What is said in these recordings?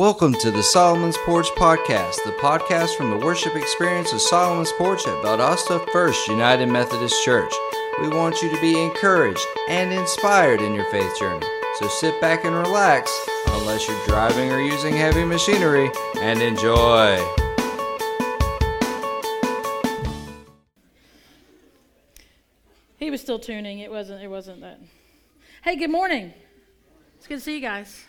Welcome to the Solomon's Porch Podcast, the podcast from the worship experience of Solomon's Porch at Valdosta First United Methodist Church. We want you to be encouraged and inspired in your faith journey. So sit back and relax, unless you're driving or using heavy machinery, and enjoy. He was still tuning. It wasn't. It wasn't that. Hey, good morning. It's good to see you guys.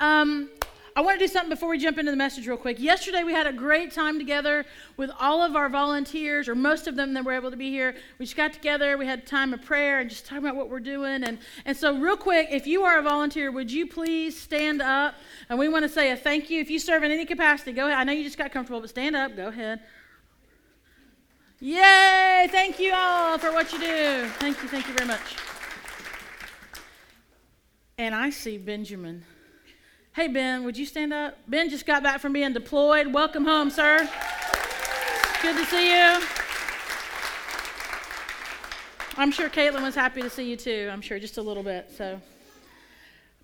Um, I want to do something before we jump into the message real quick. Yesterday we had a great time together with all of our volunteers, or most of them that were able to be here. We just got together, we had time of prayer and just talking about what we're doing. And, and so, real quick, if you are a volunteer, would you please stand up? And we want to say a thank you. If you serve in any capacity, go ahead. I know you just got comfortable, but stand up. Go ahead. Yay! Thank you all for what you do. Thank you, thank you very much. And I see Benjamin. Hey, Ben, would you stand up? Ben just got back from being deployed. Welcome home, sir. Good to see you. I'm sure Caitlin was happy to see you too. I'm sure just a little bit. So,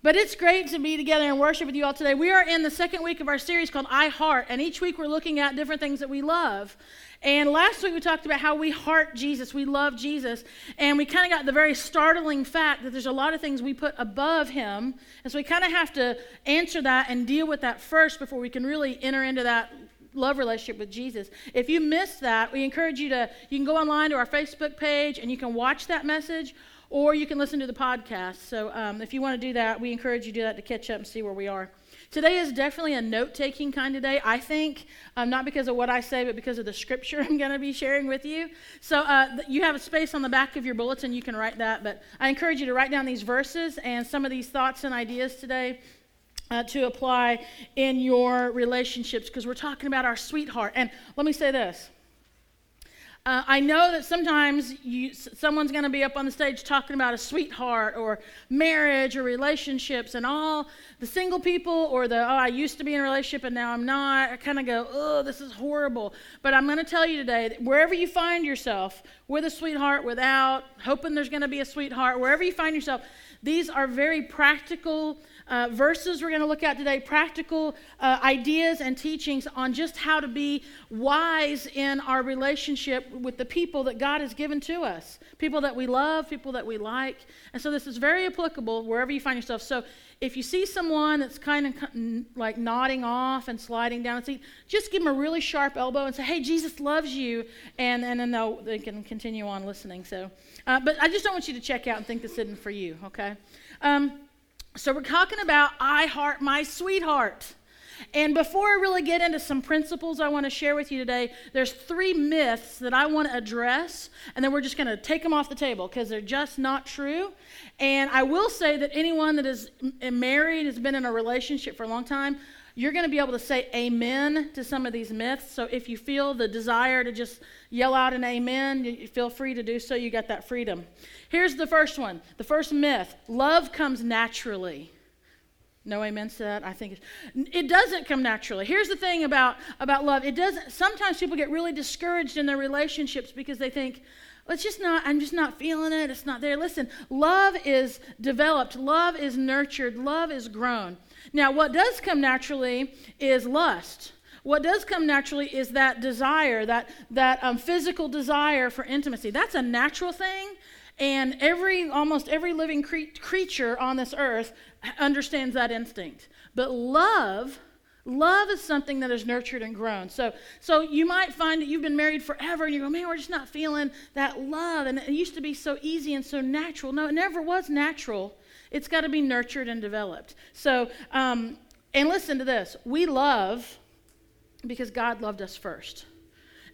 but it's great to be together and worship with you all today. We are in the second week of our series called I Heart, and each week we're looking at different things that we love. And last week we talked about how we heart Jesus, we love Jesus, and we kind of got the very startling fact that there's a lot of things we put above him. And so we kind of have to answer that and deal with that first before we can really enter into that love relationship with Jesus. If you missed that, we encourage you to you can go online to our Facebook page and you can watch that message or you can listen to the podcast. So um, if you want to do that, we encourage you to do that to catch up and see where we are. Today is definitely a note taking kind of day, I think, um, not because of what I say, but because of the scripture I'm going to be sharing with you. So uh, you have a space on the back of your bulletin, you can write that. But I encourage you to write down these verses and some of these thoughts and ideas today. Uh, to apply in your relationships because we're talking about our sweetheart. And let me say this uh, I know that sometimes you, someone's going to be up on the stage talking about a sweetheart or marriage or relationships, and all the single people or the, oh, I used to be in a relationship and now I'm not, I kind of go, oh, this is horrible. But I'm going to tell you today that wherever you find yourself, with a sweetheart, without, hoping there's going to be a sweetheart, wherever you find yourself, these are very practical uh, verses we're going to look at today, practical uh, ideas and teachings on just how to be wise in our relationship with the people that God has given to us people that we love, people that we like. And so this is very applicable wherever you find yourself. So if you see someone that's kind of like nodding off and sliding down the seat, just give them a really sharp elbow and say, hey, Jesus loves you. And, and then they'll, they can continue on listening. So, uh, but I just don't want you to check out and think this isn't for you, okay? Um, so, we're talking about I Heart My Sweetheart. And before I really get into some principles I want to share with you today, there's three myths that I want to address, and then we're just going to take them off the table because they're just not true. And I will say that anyone that is eh, married, has been in a relationship for a long time, you're going to be able to say amen to some of these myths. So if you feel the desire to just yell out an amen, you feel free to do so. You got that freedom. Here's the first one the first myth love comes naturally. No amen to that. I think it doesn't come naturally. Here's the thing about, about love. It doesn't. Sometimes people get really discouraged in their relationships because they think, it's just not. I'm just not feeling it. It's not there. Listen, love is developed. Love is nurtured. Love is grown. Now, what does come naturally is lust. What does come naturally is that desire, that, that um, physical desire for intimacy. That's a natural thing. And every, almost every living cre- creature on this earth understands that instinct. But love, love is something that is nurtured and grown. So, so you might find that you've been married forever and you go, man, we're just not feeling that love. And it used to be so easy and so natural. No, it never was natural. It's got to be nurtured and developed. So, um, and listen to this we love because God loved us first.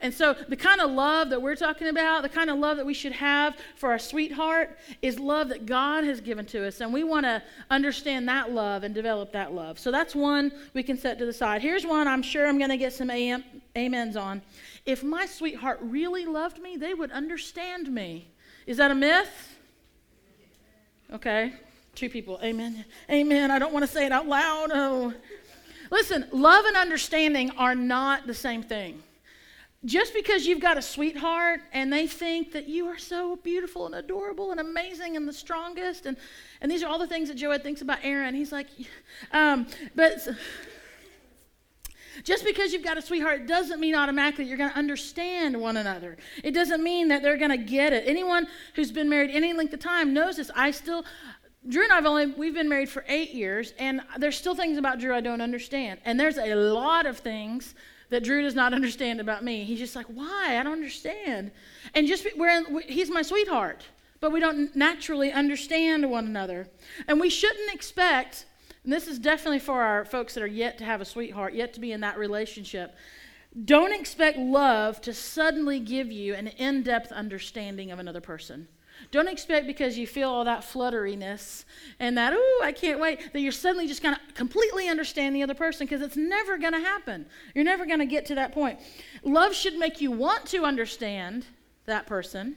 And so, the kind of love that we're talking about, the kind of love that we should have for our sweetheart, is love that God has given to us. And we want to understand that love and develop that love. So, that's one we can set to the side. Here's one I'm sure I'm going to get some am- amens on. If my sweetheart really loved me, they would understand me. Is that a myth? Okay, Two people, amen. Amen. I don't want to say it out loud. Oh. Listen, love and understanding are not the same thing. Just because you've got a sweetheart and they think that you are so beautiful and adorable and amazing and the strongest, and, and these are all the things that Joed thinks about Aaron. He's like, um, but Just because you've got a sweetheart doesn't mean automatically you're going to understand one another. It doesn't mean that they're going to get it. Anyone who's been married any length of time knows this. I still, Drew and I've only, we've been married for eight years, and there's still things about Drew I don't understand. And there's a lot of things that Drew does not understand about me. He's just like, why? I don't understand. And just, we're in, he's my sweetheart, but we don't naturally understand one another. And we shouldn't expect and this is definitely for our folks that are yet to have a sweetheart, yet to be in that relationship. Don't expect love to suddenly give you an in depth understanding of another person. Don't expect because you feel all that flutteriness and that, oh, I can't wait, that you're suddenly just going to completely understand the other person because it's never going to happen. You're never going to get to that point. Love should make you want to understand that person,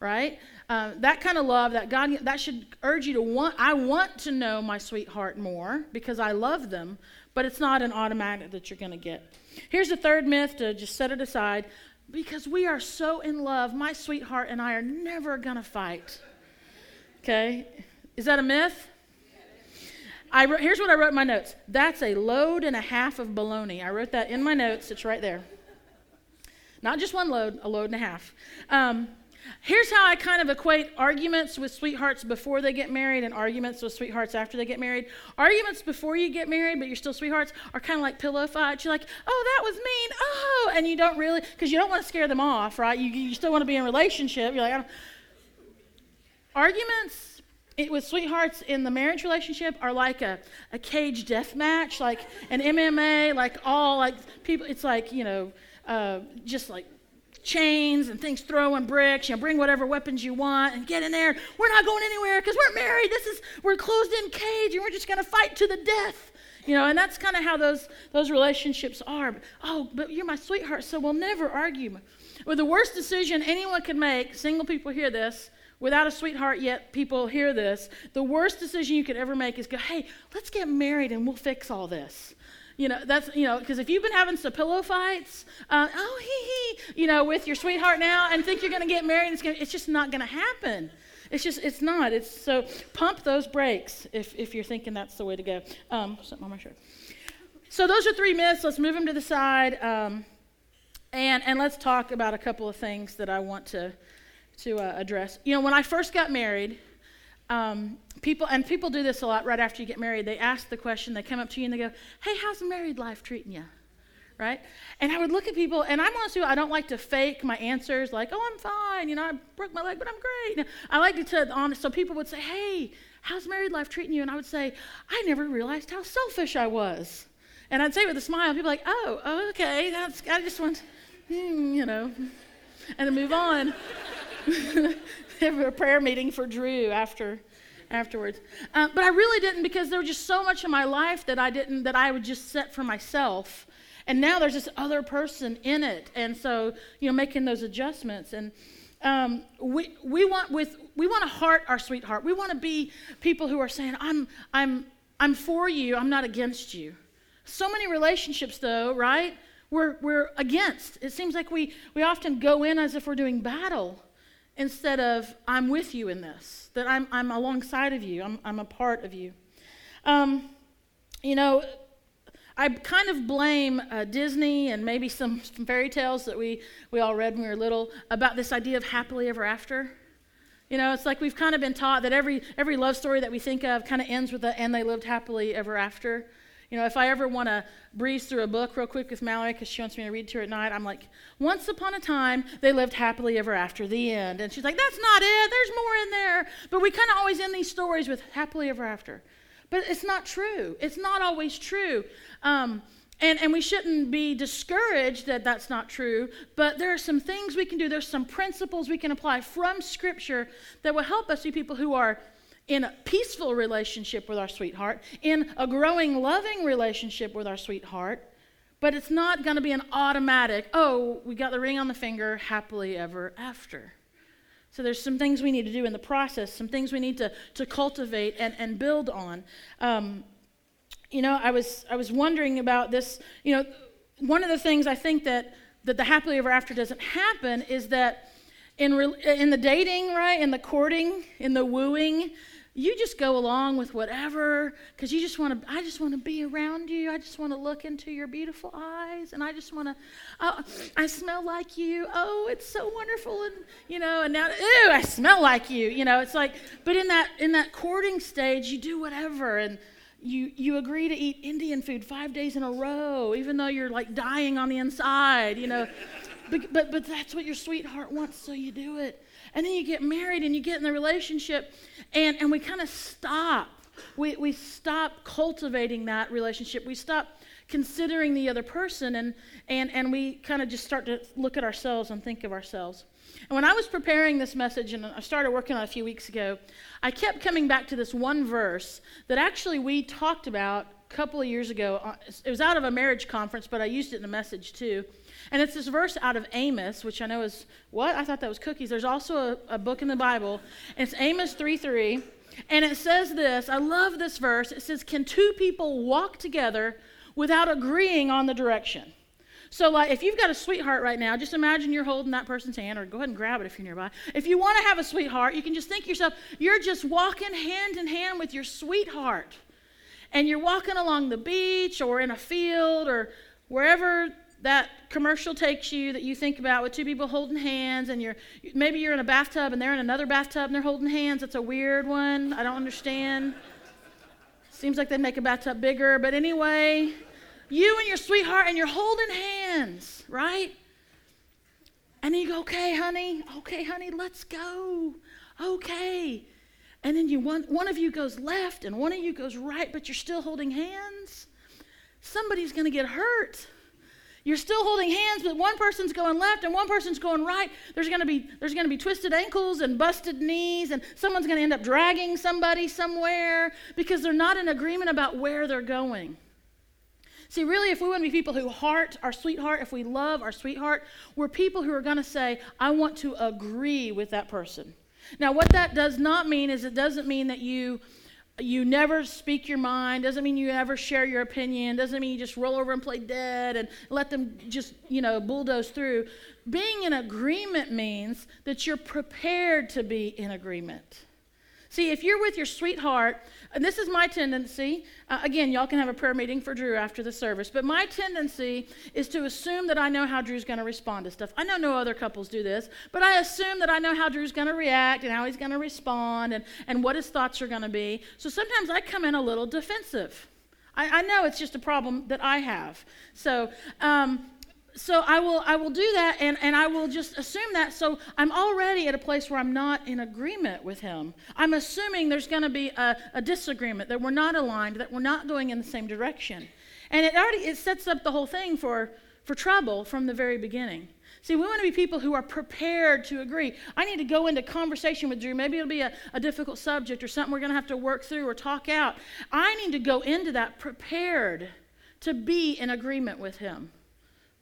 right? Uh, that kind of love that God that should urge you to want. I want to know my sweetheart more because I love them, but it's not an automatic that you're going to get. Here's the third myth to just set it aside. Because we are so in love, my sweetheart and I are never going to fight. Okay? Is that a myth? I wrote, here's what I wrote in my notes. That's a load and a half of baloney. I wrote that in my notes. It's right there. Not just one load, a load and a half. Um, Here's how I kind of equate arguments with sweethearts before they get married and arguments with sweethearts after they get married. Arguments before you get married, but you're still sweethearts, are kind of like pillow fights. You're like, oh, that was mean. Oh, and you don't really, because you don't want to scare them off, right? You, you still want to be in a relationship. You're like, arguments it, with sweethearts in the marriage relationship are like a, a cage death match, like an MMA, like all like people, it's like, you know, uh, just like chains and things throwing bricks. You know, bring whatever weapons you want and get in there. We're not going anywhere because we're married. This is we're closed in cage and we're just going to fight to the death. You know, and that's kind of how those those relationships are. Oh, but you're my sweetheart, so we'll never argue. Well, the worst decision anyone could make, single people hear this, without a sweetheart yet people hear this the worst decision you could ever make is go hey let's get married and we'll fix all this you know, that's, you know, because if you've been having some pillow fights, uh, oh, hee hee, you know, with your sweetheart now and think you're going to get married, it's, gonna, it's just not going to happen. It's just, it's not. It's so pump those brakes if, if you're thinking that's the way to go. Um, something on my shirt. So those are three myths. Let's move them to the side. Um, and, and let's talk about a couple of things that I want to, to uh, address. You know, when I first got married, um, people and people do this a lot right after you get married. They ask the question they come up to you and they go hey how's married life treating you right? And i would look at people and i'm honest i don't like to fake my answers like oh i'm fine you know i broke my leg but i'm great. I like to tell honest so people would say hey how's married life treating you? And i would say i never realized how selfish i was. And i'd say with a smile people like oh okay that's i just want hmm, you know and to move on a prayer meeting for drew after afterwards. Uh, but I really didn't because there was just so much in my life that I didn't, that I would just set for myself. And now there's this other person in it. And so, you know, making those adjustments. And um, we, we want with, we want to heart our sweetheart. We want to be people who are saying, I'm, I'm, I'm for you. I'm not against you. So many relationships though, right? We're, we're against. It seems like we, we often go in as if we're doing battle instead of I'm with you in this, that I'm, I'm alongside of you, I'm, I'm a part of you. Um, you know, I kind of blame uh, Disney and maybe some, some, fairy tales that we, we all read when we were little about this idea of happily ever after. You know, it's like we've kind of been taught that every, every love story that we think of kind of ends with a, and they lived happily ever after. You know, if I ever want to breeze through a book real quick with Mallory because she wants me to read to her at night, I'm like, once upon a time, they lived happily ever after the end. And she's like, that's not it. There's more in there. But we kind of always end these stories with happily ever after. But it's not true. It's not always true. Um, and, and we shouldn't be discouraged that that's not true, but there are some things we can do. There's some principles we can apply from Scripture that will help us be people who are in a peaceful relationship with our sweetheart, in a growing, loving relationship with our sweetheart, but it's not going to be an automatic, oh, we got the ring on the finger, happily ever after. So there's some things we need to do in the process, some things we need to, to cultivate and, and build on. Um, you know, I was, I was wondering about this. You know, one of the things I think that, that the happily ever after doesn't happen is that in, re, in the dating, right, in the courting, in the wooing, you just go along with whatever because you just want to i just want to be around you. I just want to look into your beautiful eyes and i just want to oh, i smell like you. Oh it's so wonderful and you know and now ew i smell like you you know it's like but in that in that courting stage you do whatever and you you agree to eat indian food five days in a row even though you're like dying on the inside you know. But, but but that's what your sweetheart wants so you do it and then you get married and you get in the relationship, and, and we kind of stop. We, we stop cultivating that relationship. We stop considering the other person, and, and, and we kind of just start to look at ourselves and think of ourselves. And when I was preparing this message, and I started working on it a few weeks ago, I kept coming back to this one verse that actually we talked about couple of years ago. Uh, it was out of a marriage conference, but I used it in a message too. And it's this verse out of Amos, which I know is what? I thought that was cookies. There's also a, a book in the Bible. It's Amos 3 3. And it says this I love this verse. It says, Can two people walk together without agreeing on the direction? So, like, if you've got a sweetheart right now, just imagine you're holding that person's hand, or go ahead and grab it if you're nearby. If you want to have a sweetheart, you can just think yourself, you're just walking hand in hand with your sweetheart. And you're walking along the beach or in a field or wherever that commercial takes you that you think about with two people holding hands and you're maybe you're in a bathtub and they're in another bathtub and they're holding hands. It's a weird one. I don't understand. Seems like they make a bathtub bigger but anyway you and your sweetheart and you're holding hands right? And you go okay honey. Okay honey let's go. Okay and then you one, one of you goes left and one of you goes right but you're still holding hands somebody's going to get hurt you're still holding hands, but one person's going left and one person's going right. There's going to be there's going to be twisted ankles and busted knees, and someone's going to end up dragging somebody somewhere because they're not in agreement about where they're going. See, really, if we want to be people who heart our sweetheart, if we love our sweetheart, we're people who are going to say, I want to agree with that person. Now, what that does not mean is it doesn't mean that you you never speak your mind doesn't mean you ever share your opinion doesn't mean you just roll over and play dead and let them just you know bulldoze through. Being in agreement means that you're prepared to be in agreement. See, if you're with your sweetheart, and this is my tendency, uh, again, y'all can have a prayer meeting for Drew after the service, but my tendency is to assume that I know how Drew's going to respond to stuff. I know no other couples do this, but I assume that I know how Drew's going to react and how he's going to respond and, and what his thoughts are going to be. So sometimes I come in a little defensive. I, I know it's just a problem that I have. So, um, so I will I will do that and, and I will just assume that. So I'm already at a place where I'm not in agreement with him. I'm assuming there's going to be a, a disagreement, that we're not aligned, that we're not going in the same direction. And it already it sets up the whole thing for, for trouble from the very beginning. See, we want to be people who are prepared to agree. I need to go into conversation with Drew. Maybe it'll be a, a difficult subject or something we're going to have to work through or talk out. I need to go into that prepared to be in agreement with him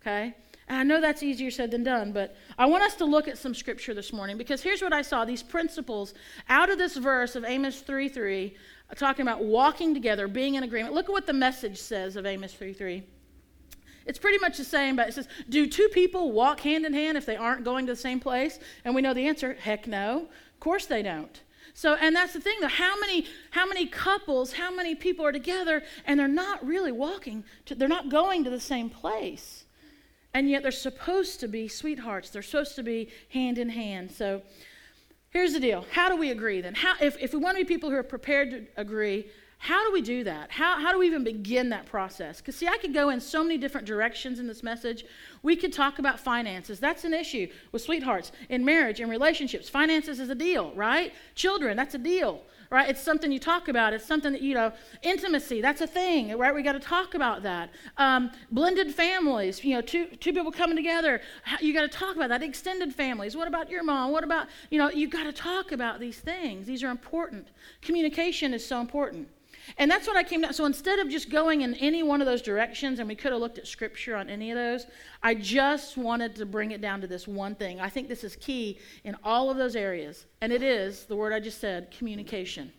okay? And I know that's easier said than done, but I want us to look at some scripture this morning because here's what I saw these principles out of this verse of Amos 3 3, talking about walking together, being in agreement. Look at what the message says of Amos 3 3. It's pretty much the same, but it says, Do two people walk hand in hand if they aren't going to the same place? And we know the answer heck no. Of course they don't. So, and that's the thing though, how many, how many couples, how many people are together and they're not really walking, to, they're not going to the same place and yet they're supposed to be sweethearts. They're supposed to be hand in hand. So here's the deal. How do we agree then? How, if, if we want to be people who are prepared to agree, how do we do that? How, how do we even begin that process? Because, see, I could go in so many different directions in this message. We could talk about finances. That's an issue with sweethearts in marriage, in relationships. Finances is a deal, right? Children, that's a deal right? It's something you talk about. It's something that, you know, intimacy, that's a thing, right? We got to talk about that. Um, blended families, you know, two, two people coming together, you got to talk about that. Extended families, what about your mom? What about, you know, you got to talk about these things. These are important. Communication is so important. And that's what I came down. So instead of just going in any one of those directions, and we could have looked at scripture on any of those, I just wanted to bring it down to this one thing. I think this is key in all of those areas, and it is the word I just said communication.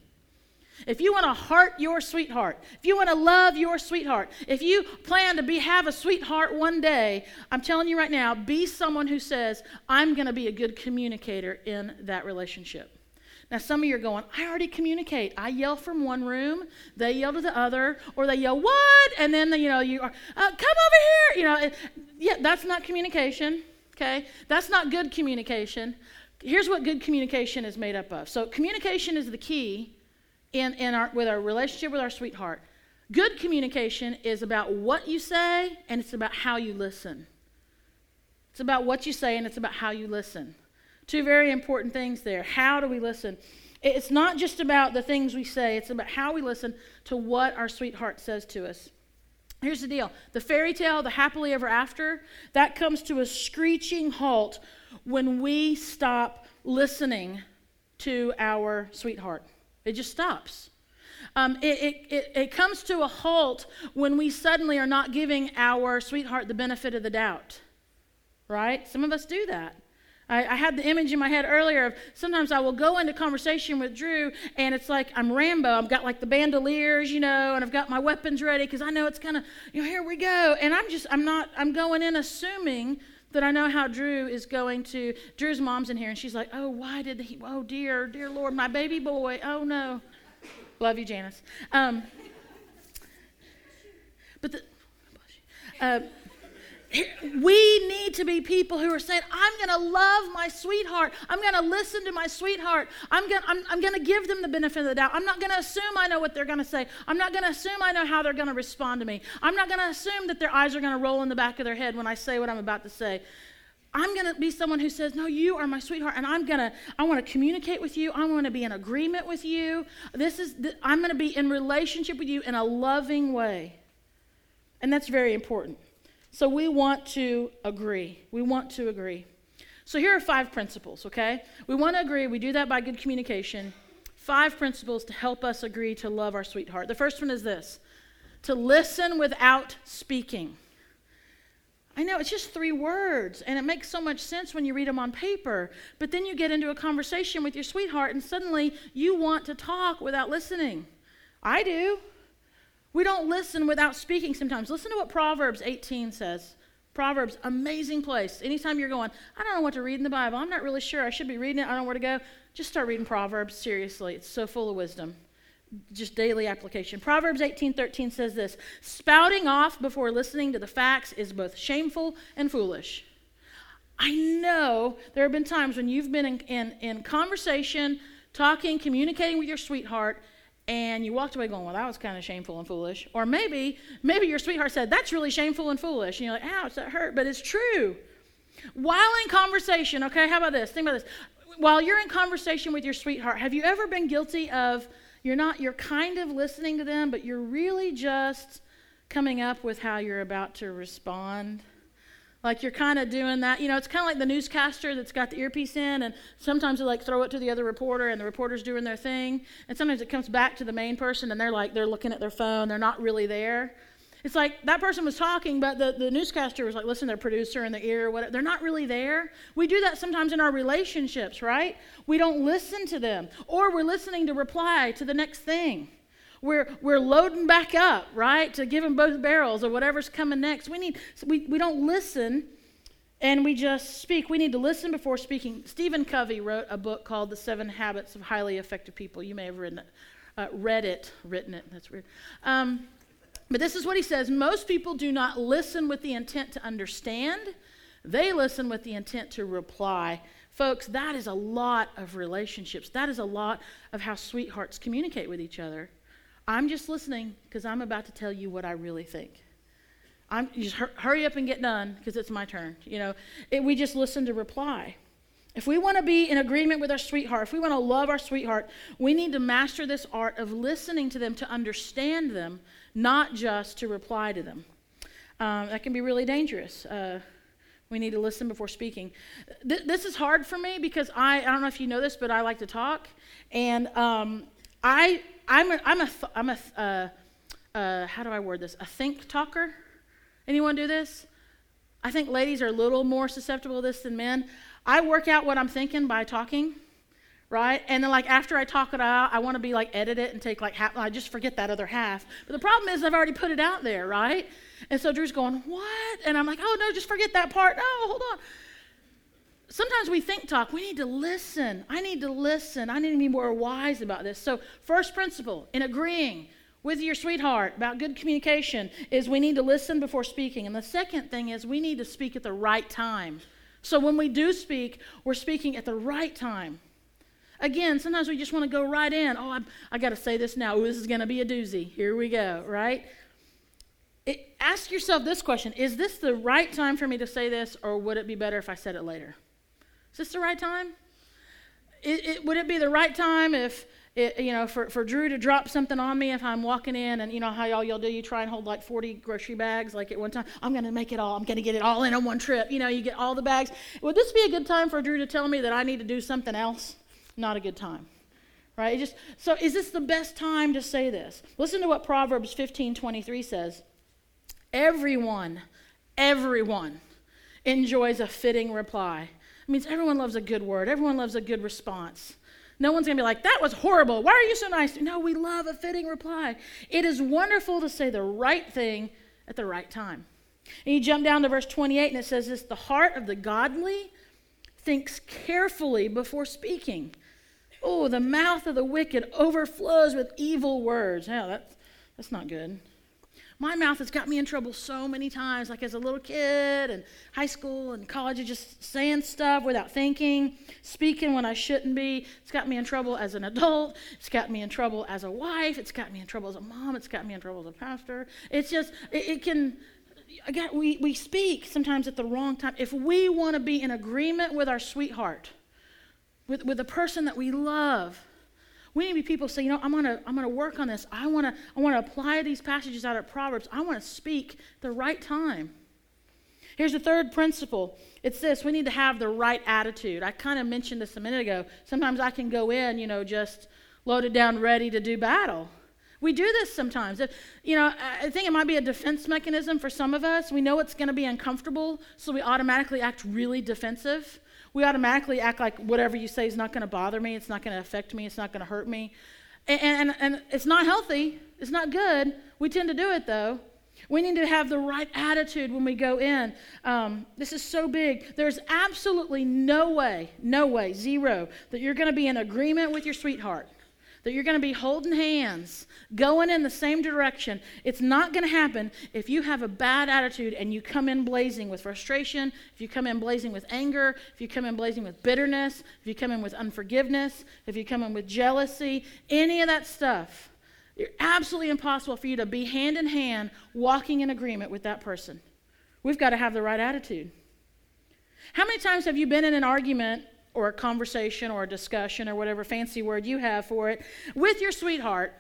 If you want to heart your sweetheart, if you want to love your sweetheart, if you plan to be have a sweetheart one day, I'm telling you right now, be someone who says, I'm going to be a good communicator in that relationship. Now, some of you are going, I already communicate. I yell from one room, they yell to the other, or they yell, What? And then, you know, you are, uh, Come over here. You know, it, yeah, that's not communication, okay? That's not good communication. Here's what good communication is made up of. So, communication is the key in, in our, with our relationship with our sweetheart. Good communication is about what you say and it's about how you listen. It's about what you say and it's about how you listen. Two very important things there. How do we listen? It's not just about the things we say, it's about how we listen to what our sweetheart says to us. Here's the deal the fairy tale, the happily ever after, that comes to a screeching halt when we stop listening to our sweetheart. It just stops. Um, it, it, it, it comes to a halt when we suddenly are not giving our sweetheart the benefit of the doubt, right? Some of us do that. I, I, had the image in my head earlier of sometimes I will go into conversation with Drew and it's like I'm Rambo. I've got like the bandoliers, you know, and I've got my weapons ready because I know it's gonna, you know, here we go. And I'm just, I'm not, I'm going in assuming that I know how Drew is going to. Drew's mom's in here and she's like, oh, why did he, oh dear, dear Lord, my baby boy, oh no. Love you, Janice. Um, but the, uh, we need to be people who are saying, I'm going to love my sweetheart. I'm going to listen to my sweetheart. I'm going I'm, I'm to give them the benefit of the doubt. I'm not going to assume I know what they're going to say. I'm not going to assume I know how they're going to respond to me. I'm not going to assume that their eyes are going to roll in the back of their head when I say what I'm about to say. I'm going to be someone who says, No, you are my sweetheart, and I'm going to, I want to communicate with you. I want to be in agreement with you. This is, I'm going to be in relationship with you in a loving way. And that's very important. So we want to agree. We want to agree. So here are five principles, okay? We want to agree. We do that by good communication. Five principles to help us agree to love our sweetheart. The first one is this to listen without speaking. I know it's just three words, and it makes so much sense when you read them on paper. But then you get into a conversation with your sweetheart, and suddenly you want to talk without listening. I do. We don't listen without speaking sometimes. Listen to what Proverbs 18 says. Proverbs, amazing place. Anytime you're going, I don't know what to read in the Bible. I'm not really sure. I should be reading it. I don't know where to go. Just start reading Proverbs. Seriously, it's so full of wisdom. Just daily application. Proverbs 18:13 says this: Spouting off before listening to the facts is both shameful and foolish. I know there have been times when you've been in, in, in conversation, talking, communicating with your sweetheart, and you walked away going, well, that was kind of shameful and foolish. Or maybe, maybe your sweetheart said, that's really shameful and foolish. And you're like, ouch, that hurt, but it's true. While in conversation, okay, how about this? Think about this. While you're in conversation with your sweetheart, have you ever been guilty of you're not, you're kind of listening to them, but you're really just coming up with how you're about to respond? Like you're kind of doing that. You know, it's kind of like the newscaster that's got the earpiece in, and sometimes they like throw it to the other reporter, and the reporter's doing their thing. And sometimes it comes back to the main person, and they're like, they're looking at their phone, they're not really there. It's like that person was talking, but the, the newscaster was like, listen their producer in the ear, whatever. They're not really there. We do that sometimes in our relationships, right? We don't listen to them, or we're listening to reply to the next thing. We're, we're loading back up, right, to give them both barrels or whatever's coming next. We, need, we, we don't listen and we just speak. We need to listen before speaking. Stephen Covey wrote a book called The Seven Habits of Highly Effective People. You may have written it, uh, read it, written it. That's weird. Um, but this is what he says Most people do not listen with the intent to understand, they listen with the intent to reply. Folks, that is a lot of relationships. That is a lot of how sweethearts communicate with each other. I'm just listening because I'm about to tell you what I really think. I'm just hurry up and get done because it's my turn. You know, it, we just listen to reply. If we want to be in agreement with our sweetheart, if we want to love our sweetheart, we need to master this art of listening to them to understand them, not just to reply to them. Um, that can be really dangerous. Uh, we need to listen before speaking. Th- this is hard for me because I, I don't know if you know this, but I like to talk. And um, I I'm a, I'm a, I'm a uh, uh, how do I word this? A think talker. Anyone do this? I think ladies are a little more susceptible to this than men. I work out what I'm thinking by talking, right? And then like after I talk it out, I want to be like edit it and take like half. I just forget that other half. But the problem is I've already put it out there, right? And so Drew's going, what? And I'm like, oh no, just forget that part. No, hold on sometimes we think talk. We need to listen. I need to listen. I need to be more wise about this. So, first principle in agreeing with your sweetheart about good communication is we need to listen before speaking. And the second thing is we need to speak at the right time. So, when we do speak, we're speaking at the right time. Again, sometimes we just want to go right in. Oh, I, I got to say this now. Ooh, this is going to be a doozy. Here we go, right? It, ask yourself this question Is this the right time for me to say this, or would it be better if I said it later? Is this the right time? It, it, would it be the right time if, it, you know, for, for Drew to drop something on me if I'm walking in and you know how y'all y'all do? You try and hold like 40 grocery bags like at one time. I'm to make it all. I'm to get it all in on one trip. You know, you get all the bags. Would this be a good time for Drew to tell me that I need to do something else? Not a good time. Right? It just so is this the best time to say this? Listen to what Proverbs 15:23 says. Everyone, everyone enjoys a fitting reply it means everyone loves a good word, everyone loves a good response. No one's going to be like, that was horrible. Why are you so nice? No, we love a fitting reply. It is wonderful to say the right thing at the right time. And you jump down to verse 28, and it says this The heart of the godly thinks carefully before speaking. Oh, the mouth of the wicked overflows with evil words. Yeah, that's, that's not good my mouth has got me in trouble so many times, like as a little kid and high school and college, just saying stuff without thinking, speaking when I shouldn't be. It's got me in trouble as an adult. It's got me in trouble as a wife. It's got me in trouble as a mom. It's got me in trouble as a pastor. It's just, it, it can, again, we, we speak sometimes at the wrong time. If we want to be in agreement with our sweetheart, with, with the person that we love, we need to be people say, you know, I'm gonna I'm gonna work on this. I wanna I wanna apply these passages out of Proverbs. I want to speak the right time. Here's the third principle. It's this we need to have the right attitude. I kind of mentioned this a minute ago. Sometimes I can go in, you know, just loaded down, ready to do battle. We do this sometimes. If, you know, I think it might be a defense mechanism for some of us. We know it's going to be uncomfortable, so we automatically act really defensive we automatically act like whatever you say is not going to bother me, it's not going to affect me, it's not going to hurt me. And, and, and it's not healthy, it's not good. We tend to do it though. We need to have the right attitude when we go in. Um, this is so big. There's absolutely no way, no way, zero, that you're going to be in agreement with your sweetheart that you're going to be holding hands, going in the same direction. It's not going to happen if you have a bad attitude and you come in blazing with frustration, if you come in blazing with anger, if you come in blazing with bitterness, if you come in with unforgiveness, if you come in with jealousy, any of that stuff. It's absolutely impossible for you to be hand in hand walking in agreement with that person. We've got to have the right attitude. How many times have you been in an argument or a conversation or a discussion or whatever fancy word you have for it with your sweetheart.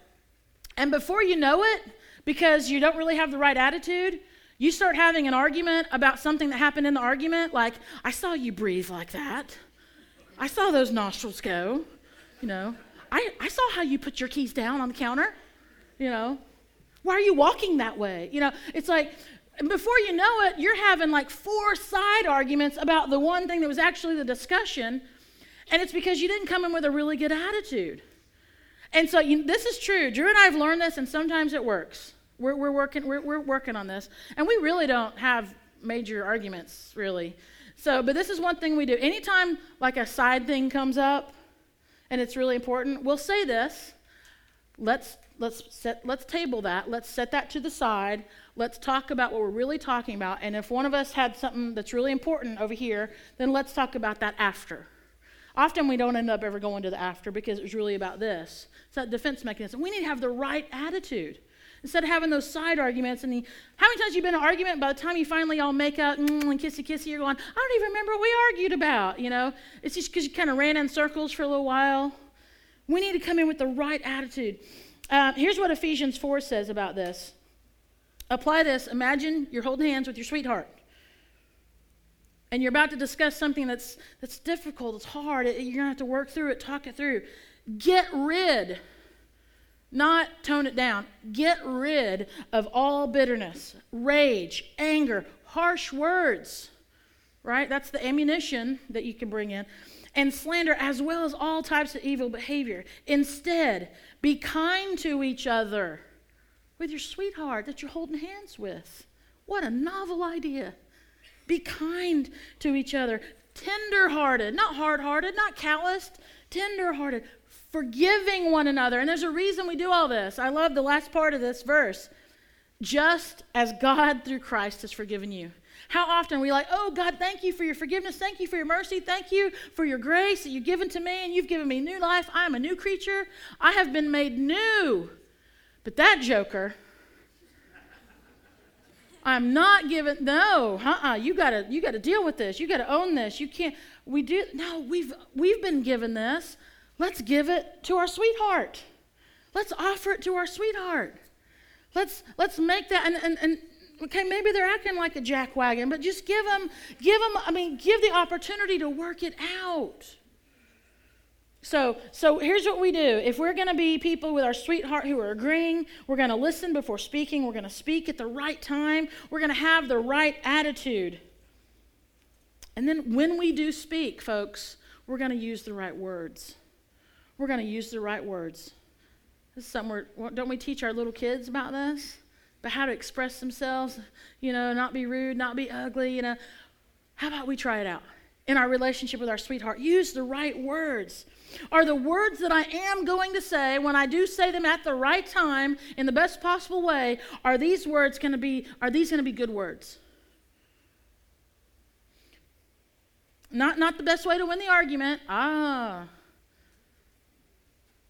And before you know it, because you don't really have the right attitude, you start having an argument about something that happened in the argument, like, I saw you breathe like that. I saw those nostrils go. You know, I, I saw how you put your keys down on the counter. You know, why are you walking that way? You know, it's like before you know it, you're having like four side arguments about the one thing that was actually the discussion. And it's because you didn't come in with a really good attitude. And so you, this is true. Drew and I have learned this, and sometimes it works. We're, we're, working, we're, we're working on this. And we really don't have major arguments, really. So, but this is one thing we do. Anytime like a side thing comes up and it's really important, we'll say this. Let's let's set let's table that. Let's set that to the side. Let's talk about what we're really talking about. And if one of us had something that's really important over here, then let's talk about that after. Often we don't end up ever going to the after because it was really about this. It's that defense mechanism. We need to have the right attitude. Instead of having those side arguments, and the, how many times you been in an argument? By the time you finally all make out mm, and kissy kissy, you're going, I don't even remember what we argued about. You know, it's just because you kind of ran in circles for a little while. We need to come in with the right attitude. Uh, here's what Ephesians 4 says about this. Apply this. Imagine you're holding hands with your sweetheart. And you're about to discuss something that's, that's difficult, it's hard, you're going to have to work through it, talk it through. Get rid, not tone it down, get rid of all bitterness, rage, anger, harsh words, right? That's the ammunition that you can bring in. And slander, as well as all types of evil behavior. Instead, be kind to each other with your sweetheart that you're holding hands with. What a novel idea. Be kind to each other, tender-hearted, not hard-hearted, not calloused, tender-hearted, forgiving one another. And there's a reason we do all this. I love the last part of this verse. Just as God through Christ has forgiven you. How often are we like, oh God, thank you for your forgiveness, thank you for your mercy, thank you for your grace that you've given to me, and you've given me new life. I am a new creature. I have been made new. But that joker, I'm not giving no, uh-uh. You gotta you gotta deal with this. You gotta own this. You can't we do no, we've we've been given this. Let's give it to our sweetheart. Let's offer it to our sweetheart. Let's let's make that and, and, and okay, maybe they're acting like a jackwagon, but just give them, give them, I mean, give the opportunity to work it out. So, so here's what we do. If we're going to be people with our sweetheart who are agreeing, we're going to listen before speaking, we're going to speak at the right time, we're going to have the right attitude. And then when we do speak, folks, we're going to use the right words. We're going to use the right words. This is something don't we teach our little kids about this? About how to express themselves, you know, not be rude, not be ugly, you know. How about we try it out in our relationship with our sweetheart? Use the right words. Are the words that I am going to say, when I do say them at the right time, in the best possible way, are these words going to be, are these going to be good words? Not, not the best way to win the argument. Ah.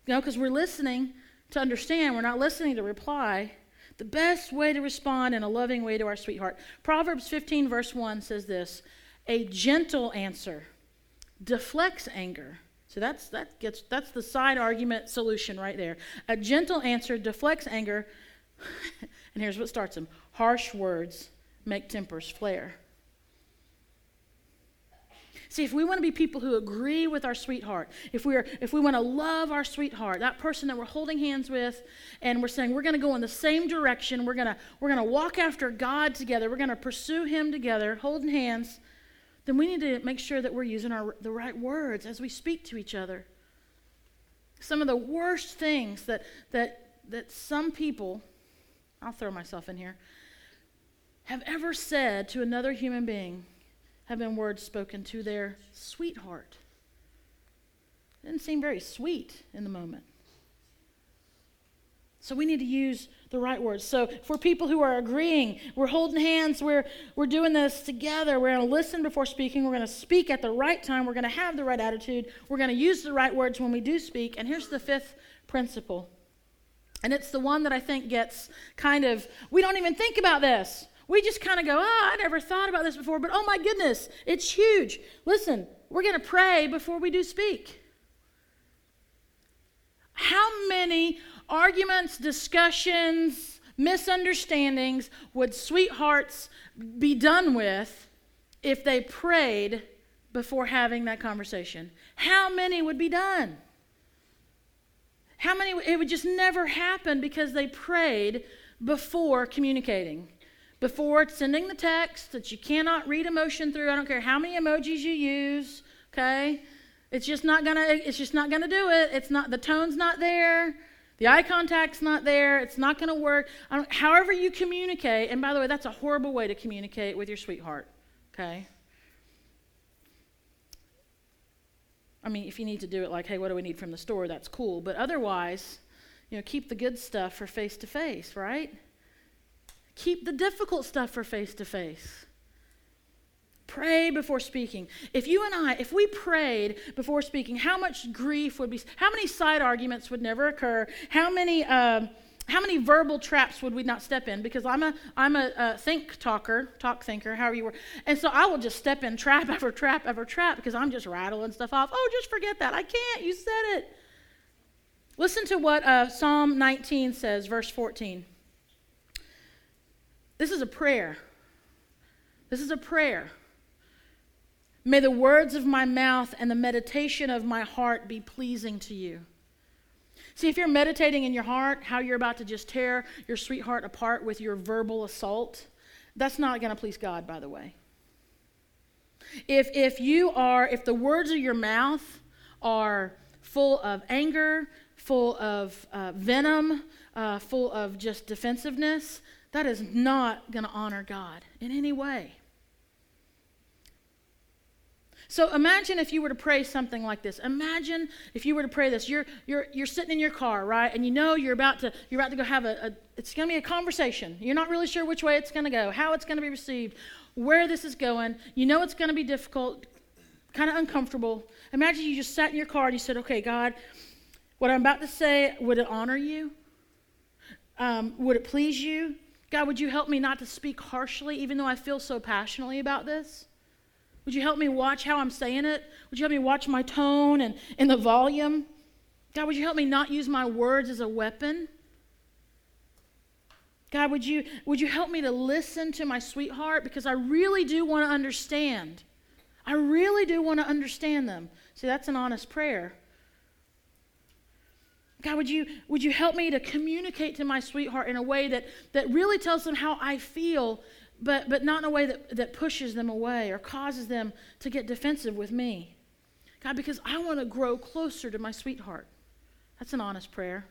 You know, because we're listening to understand, we're not listening to reply. The best way to respond in a loving way to our sweetheart. Proverbs 15, verse 1 says this A gentle answer deflects anger. So that's, that gets, that's the side argument solution right there. A gentle answer deflects anger. and here's what starts them harsh words make tempers flare. See, if we want to be people who agree with our sweetheart, if we are, if we want to love our sweetheart, that person that we're holding hands with, and we're saying we're going to go in the same direction, we're going to we're going to walk after God together, we're going to pursue Him together, holding hands, then we need to make sure that we're using our the right words as we speak to each other. Some of the worst things that that that some people, I'll throw myself in here, have ever said to another human being have been words spoken to their sweetheart. It didn't seem very sweet in the moment. So we need to use the right words. So for people who are agreeing, we're holding hands, we're, we're doing this together. We're going to listen before speaking. We're going to speak at the right time. We're going to have the right attitude. We're going to use the right words when we do speak. And here's the fifth principle. And it's the one that I think gets kind of, we don't even think about this. We just kind of go, oh, I never thought about this before, but oh my goodness, it's huge. Listen, we're going to pray before we do speak. How many arguments, discussions, misunderstandings would sweethearts be done with if they prayed before having that conversation? How many would be done? How many? It would just never happen because they prayed before communicating before sending the text that you cannot read emotion through. I don't care how many emojis you use, okay? It's just not gonna it's just not gonna do it. It's not the tone's not there. The eye contact's not there. It's not to work. however you communicate, and by the way, that's a horrible way to communicate with your sweetheart, okay? I mean, if you need to do it like, hey, what do we need from the store? That's cool. But otherwise, you know, keep the good stuff for face to face, right? Keep the difficult stuff for face to face. Pray before speaking. If you and I, if we prayed before speaking, how much grief would be, how many side arguments would never occur? How many, uh, how many verbal traps would we not step in? Because I'm a, I'm a, a think talker, talk thinker, however you were. And so I will just step in trap after trap after trap because I'm just rattling stuff off. Oh, just forget that. I can't. You said it. Listen to what uh, Psalm 19 says, verse 14. This is a prayer. This is a prayer. May the words of my mouth and the meditation of my heart be pleasing to you. See, if you're meditating in your heart how you're about to just tear your sweetheart apart with your verbal assault, that's not going to please God, by the way. If, if you are, if the words of your mouth are full of anger, full of uh, venom, uh, full of just defensiveness, that is not going to honor God in any way. So imagine if you were to pray something like this. Imagine if you were to pray this. You're, you're, you're sitting in your car, right? And you know you're about to, you're about to go have a, a it's going to be a conversation. You're not really sure which way it's going to go, how it's going to be received, where this is going. You know it's going to be difficult, kind of uncomfortable. Imagine you just sat in your car and you said, okay, God, what I'm about to say, would it honor you? Um, would it please you? God, would you help me not to speak harshly, even though I feel so passionately about this? Would you help me watch how I'm saying it? Would you help me watch my tone and, and the volume? God, would you help me not use my words as a weapon? God, would you, would you help me to listen to my sweetheart? Because I really do want to understand. I really do want to understand them. See, that's an honest prayer. God, would you, would you help me to communicate to my sweetheart in a way that, that really tells them how I feel but, but not in a way that, that pushes them away or causes them to get defensive with me. God, because I want to grow closer to my sweetheart. That's an honest prayer.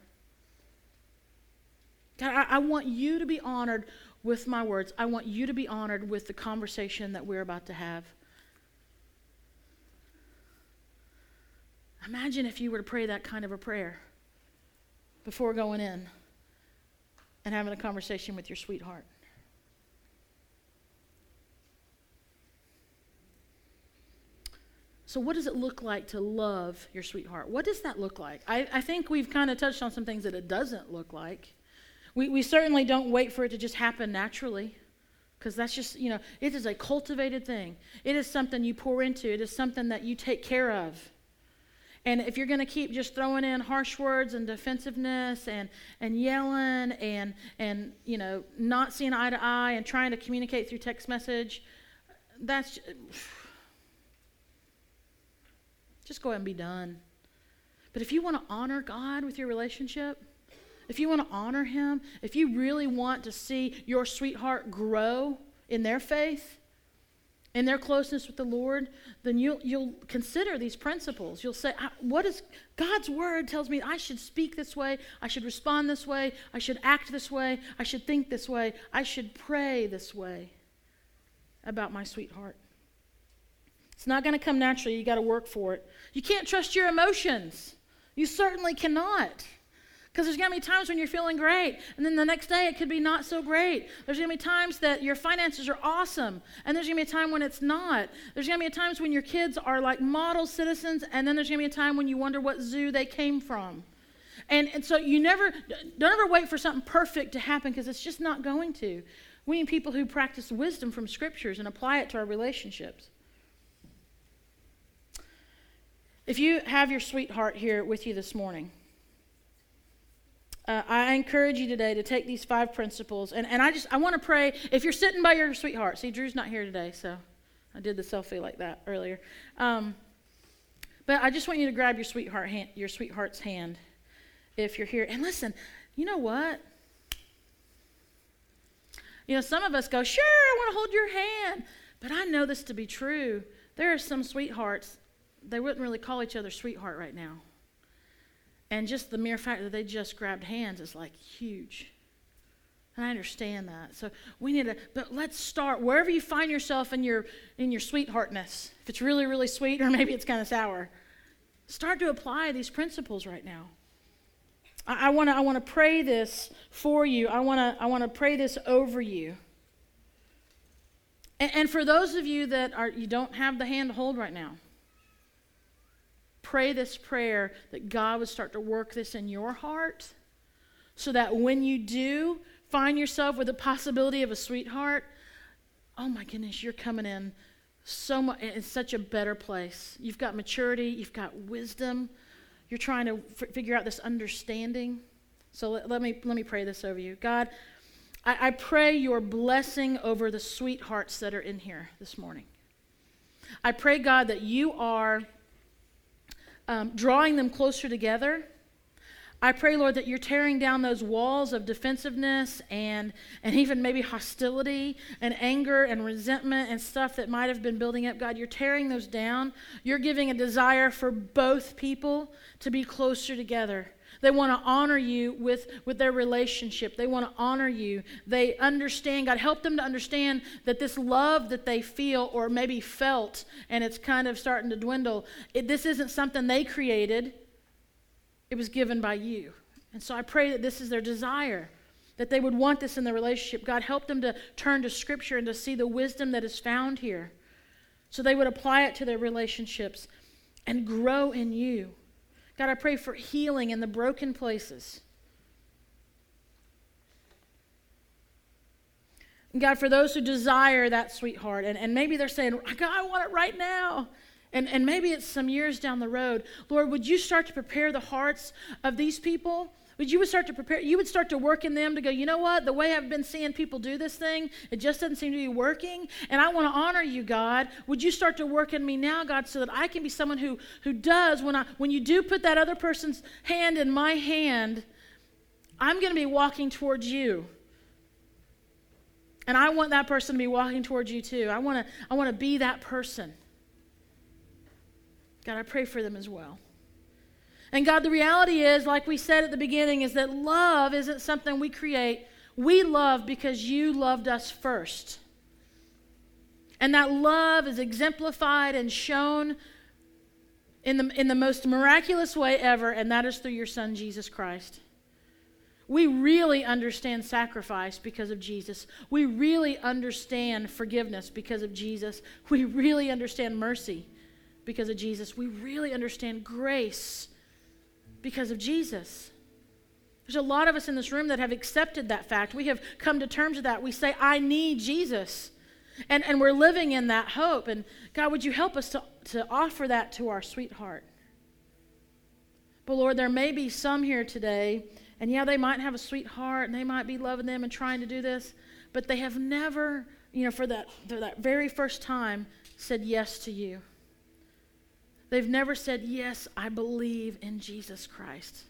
God, I, I want you to be honored with my words. I want you to be honored with the conversation that we're about to have. Imagine if you were to pray that kind of a prayer before going in and having a conversation with your sweetheart. So, what does it look like to love your sweetheart? What does that look like? I, I think we've kind of touched on some things that it doesn't look like. We, we certainly don't wait for it to just happen naturally, because that's just, you know, it is a cultivated thing. It is something you pour into, it is something that you take care of. And if you're going to keep just throwing in harsh words and defensiveness and, and yelling and, and, you know, not seeing eye to eye and trying to communicate through text message, that's. Just, go ahead and be done. But if you want to honor God with your relationship, if you want to honor Him, if you really want to see your sweetheart grow in their faith, in their closeness with the Lord, then you'll, you'll consider these principles. You'll say, What is God's word tells me I should speak this way, I should respond this way, I should act this way, I should think this way, I should pray this way about my sweetheart. It's not going to come naturally. You got to work for it. You can't trust your emotions. You certainly cannot. Because there's going to be times when you're feeling great, and then the next day it could be not so great. There's going to be times that your finances are awesome, and there's going to be a time when it's not. There's going to be times when your kids are like model citizens, and then there's going to be a time when you wonder what zoo they came from. And, and so you never, don't ever wait for something perfect to happen because it's just not going to. We need people who practice wisdom from scriptures and apply it to our relationships. If you have your sweetheart here with you this morning, uh, I encourage you today to take these five principles. And, and I just, I want to pray. If you're sitting by your sweetheart, see, Drew's not here today, so I did the selfie like that earlier. Um, but I just want you to grab your sweetheart hand, your sweetheart's hand if you're here. And listen, you know what? You know, some of us go, sure, I want to hold your hand. But I know this to be true. There are some sweethearts they wouldn't really call each other sweetheart right now. And just the mere fact that they just grabbed hands is like huge. And I understand that. So we need to, but let's start wherever you find yourself in your in your sweetheartness. If it's really, really sweet, or maybe it's kind of sour, start to apply these principles right now. I, I want to I want to pray this for you. I want to I want to pray this over you. And, and for those of you that are you don't have the hand to hold right now, pray this prayer that God would start to work this in your heart so that when you do find yourself with the possibility of a sweetheart, oh my goodness, you're coming in so much in such a better place. You've got maturity, you've got wisdom. You're trying to f- figure out this understanding. So let, let, me let me pray this over you. God, I, I pray your blessing over the sweethearts that are in here this morning. I pray, God, that you are um, drawing them closer together. I pray, Lord, that you're tearing down those walls of defensiveness and, and even maybe hostility and anger and resentment and stuff that might have been building up. God, you're tearing those down. You're giving a desire for both people to be closer together. They want to honor you with, with their relationship. They want to honor you. They understand, God, help them to understand that this love that they feel or maybe felt and it's kind of starting to dwindle, it, this isn't something they created, it was given by you. And so I pray that this is their desire that they would want this in their relationship. God, help them to turn to Scripture and to see the wisdom that is found here so they would apply it to their relationships and grow in you. God, I pray for healing in the broken places. God, for those who desire that sweetheart, and, and maybe they're saying, God, I want it right now. And, and maybe it's some years down the road. Lord, would you start to prepare the hearts of these people would you would start to prepare, you would start to work in them to go, you know what? The way I've been seeing people do this thing, it just doesn't seem to be working. And I want to honor you, God. Would you start to work in me now, God, so that I can be someone who, who does, when, I, when you do put that other person's hand in my hand, I'm going to be walking towards you. And I want that person to be walking towards you too. I want to I want to be that person. God, I pray for them as well. And God, the reality is, like we said at the beginning, is that love isn't something we create. We love because you loved us first. And that love is exemplified and shown in the, in the most miraculous way ever, and that is through your Son, Jesus Christ. We really understand sacrifice because of Jesus. We really understand forgiveness because of Jesus. We really understand mercy because of Jesus. We really understand grace because of Jesus. There's a lot of us in this room that have accepted that fact. We have come to terms with that. We say, I need Jesus. And, and we're living in that hope. And God, would you help us to, to offer that to our sweetheart? But Lord, there may be some here today, and yeah, they might have a sweetheart and they might be loving them and trying to do this, but they have never, you know, for that, for that very first time, said yes to you. They've never said, Yes, I believe in Jesus Christ,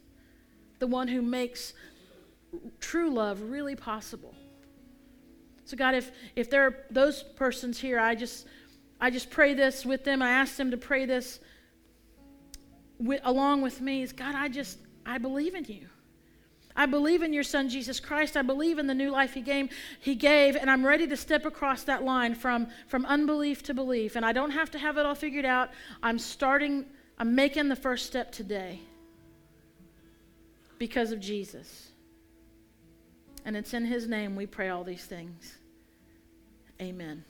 the one who makes true love really possible. So, God, if, if there are those persons here, I just, I just pray this with them. I ask them to pray this with, along with me. Is God, I just, I believe in you. I believe in your son Jesus Christ. I believe in the new life he gave, he gave, and I'm ready to step across that line from, from unbelief to belief. And I don't have to have it all figured out. I'm starting, I'm making the first step today because of Jesus. And it's in his name we pray all these things. Amen.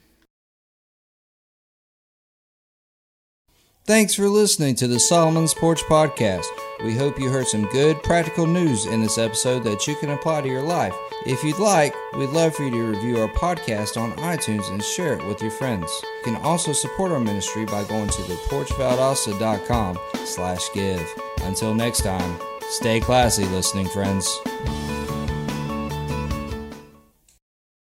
Thanks for listening to the Solomon's Porch Podcast. We hope you heard some good practical news in this episode that you can apply to your life. If you'd like, we'd love for you to review our podcast on iTunes and share it with your friends. You can also support our ministry by going to theporchvaldosta.com slash give. Until next time, stay classy, listening friends.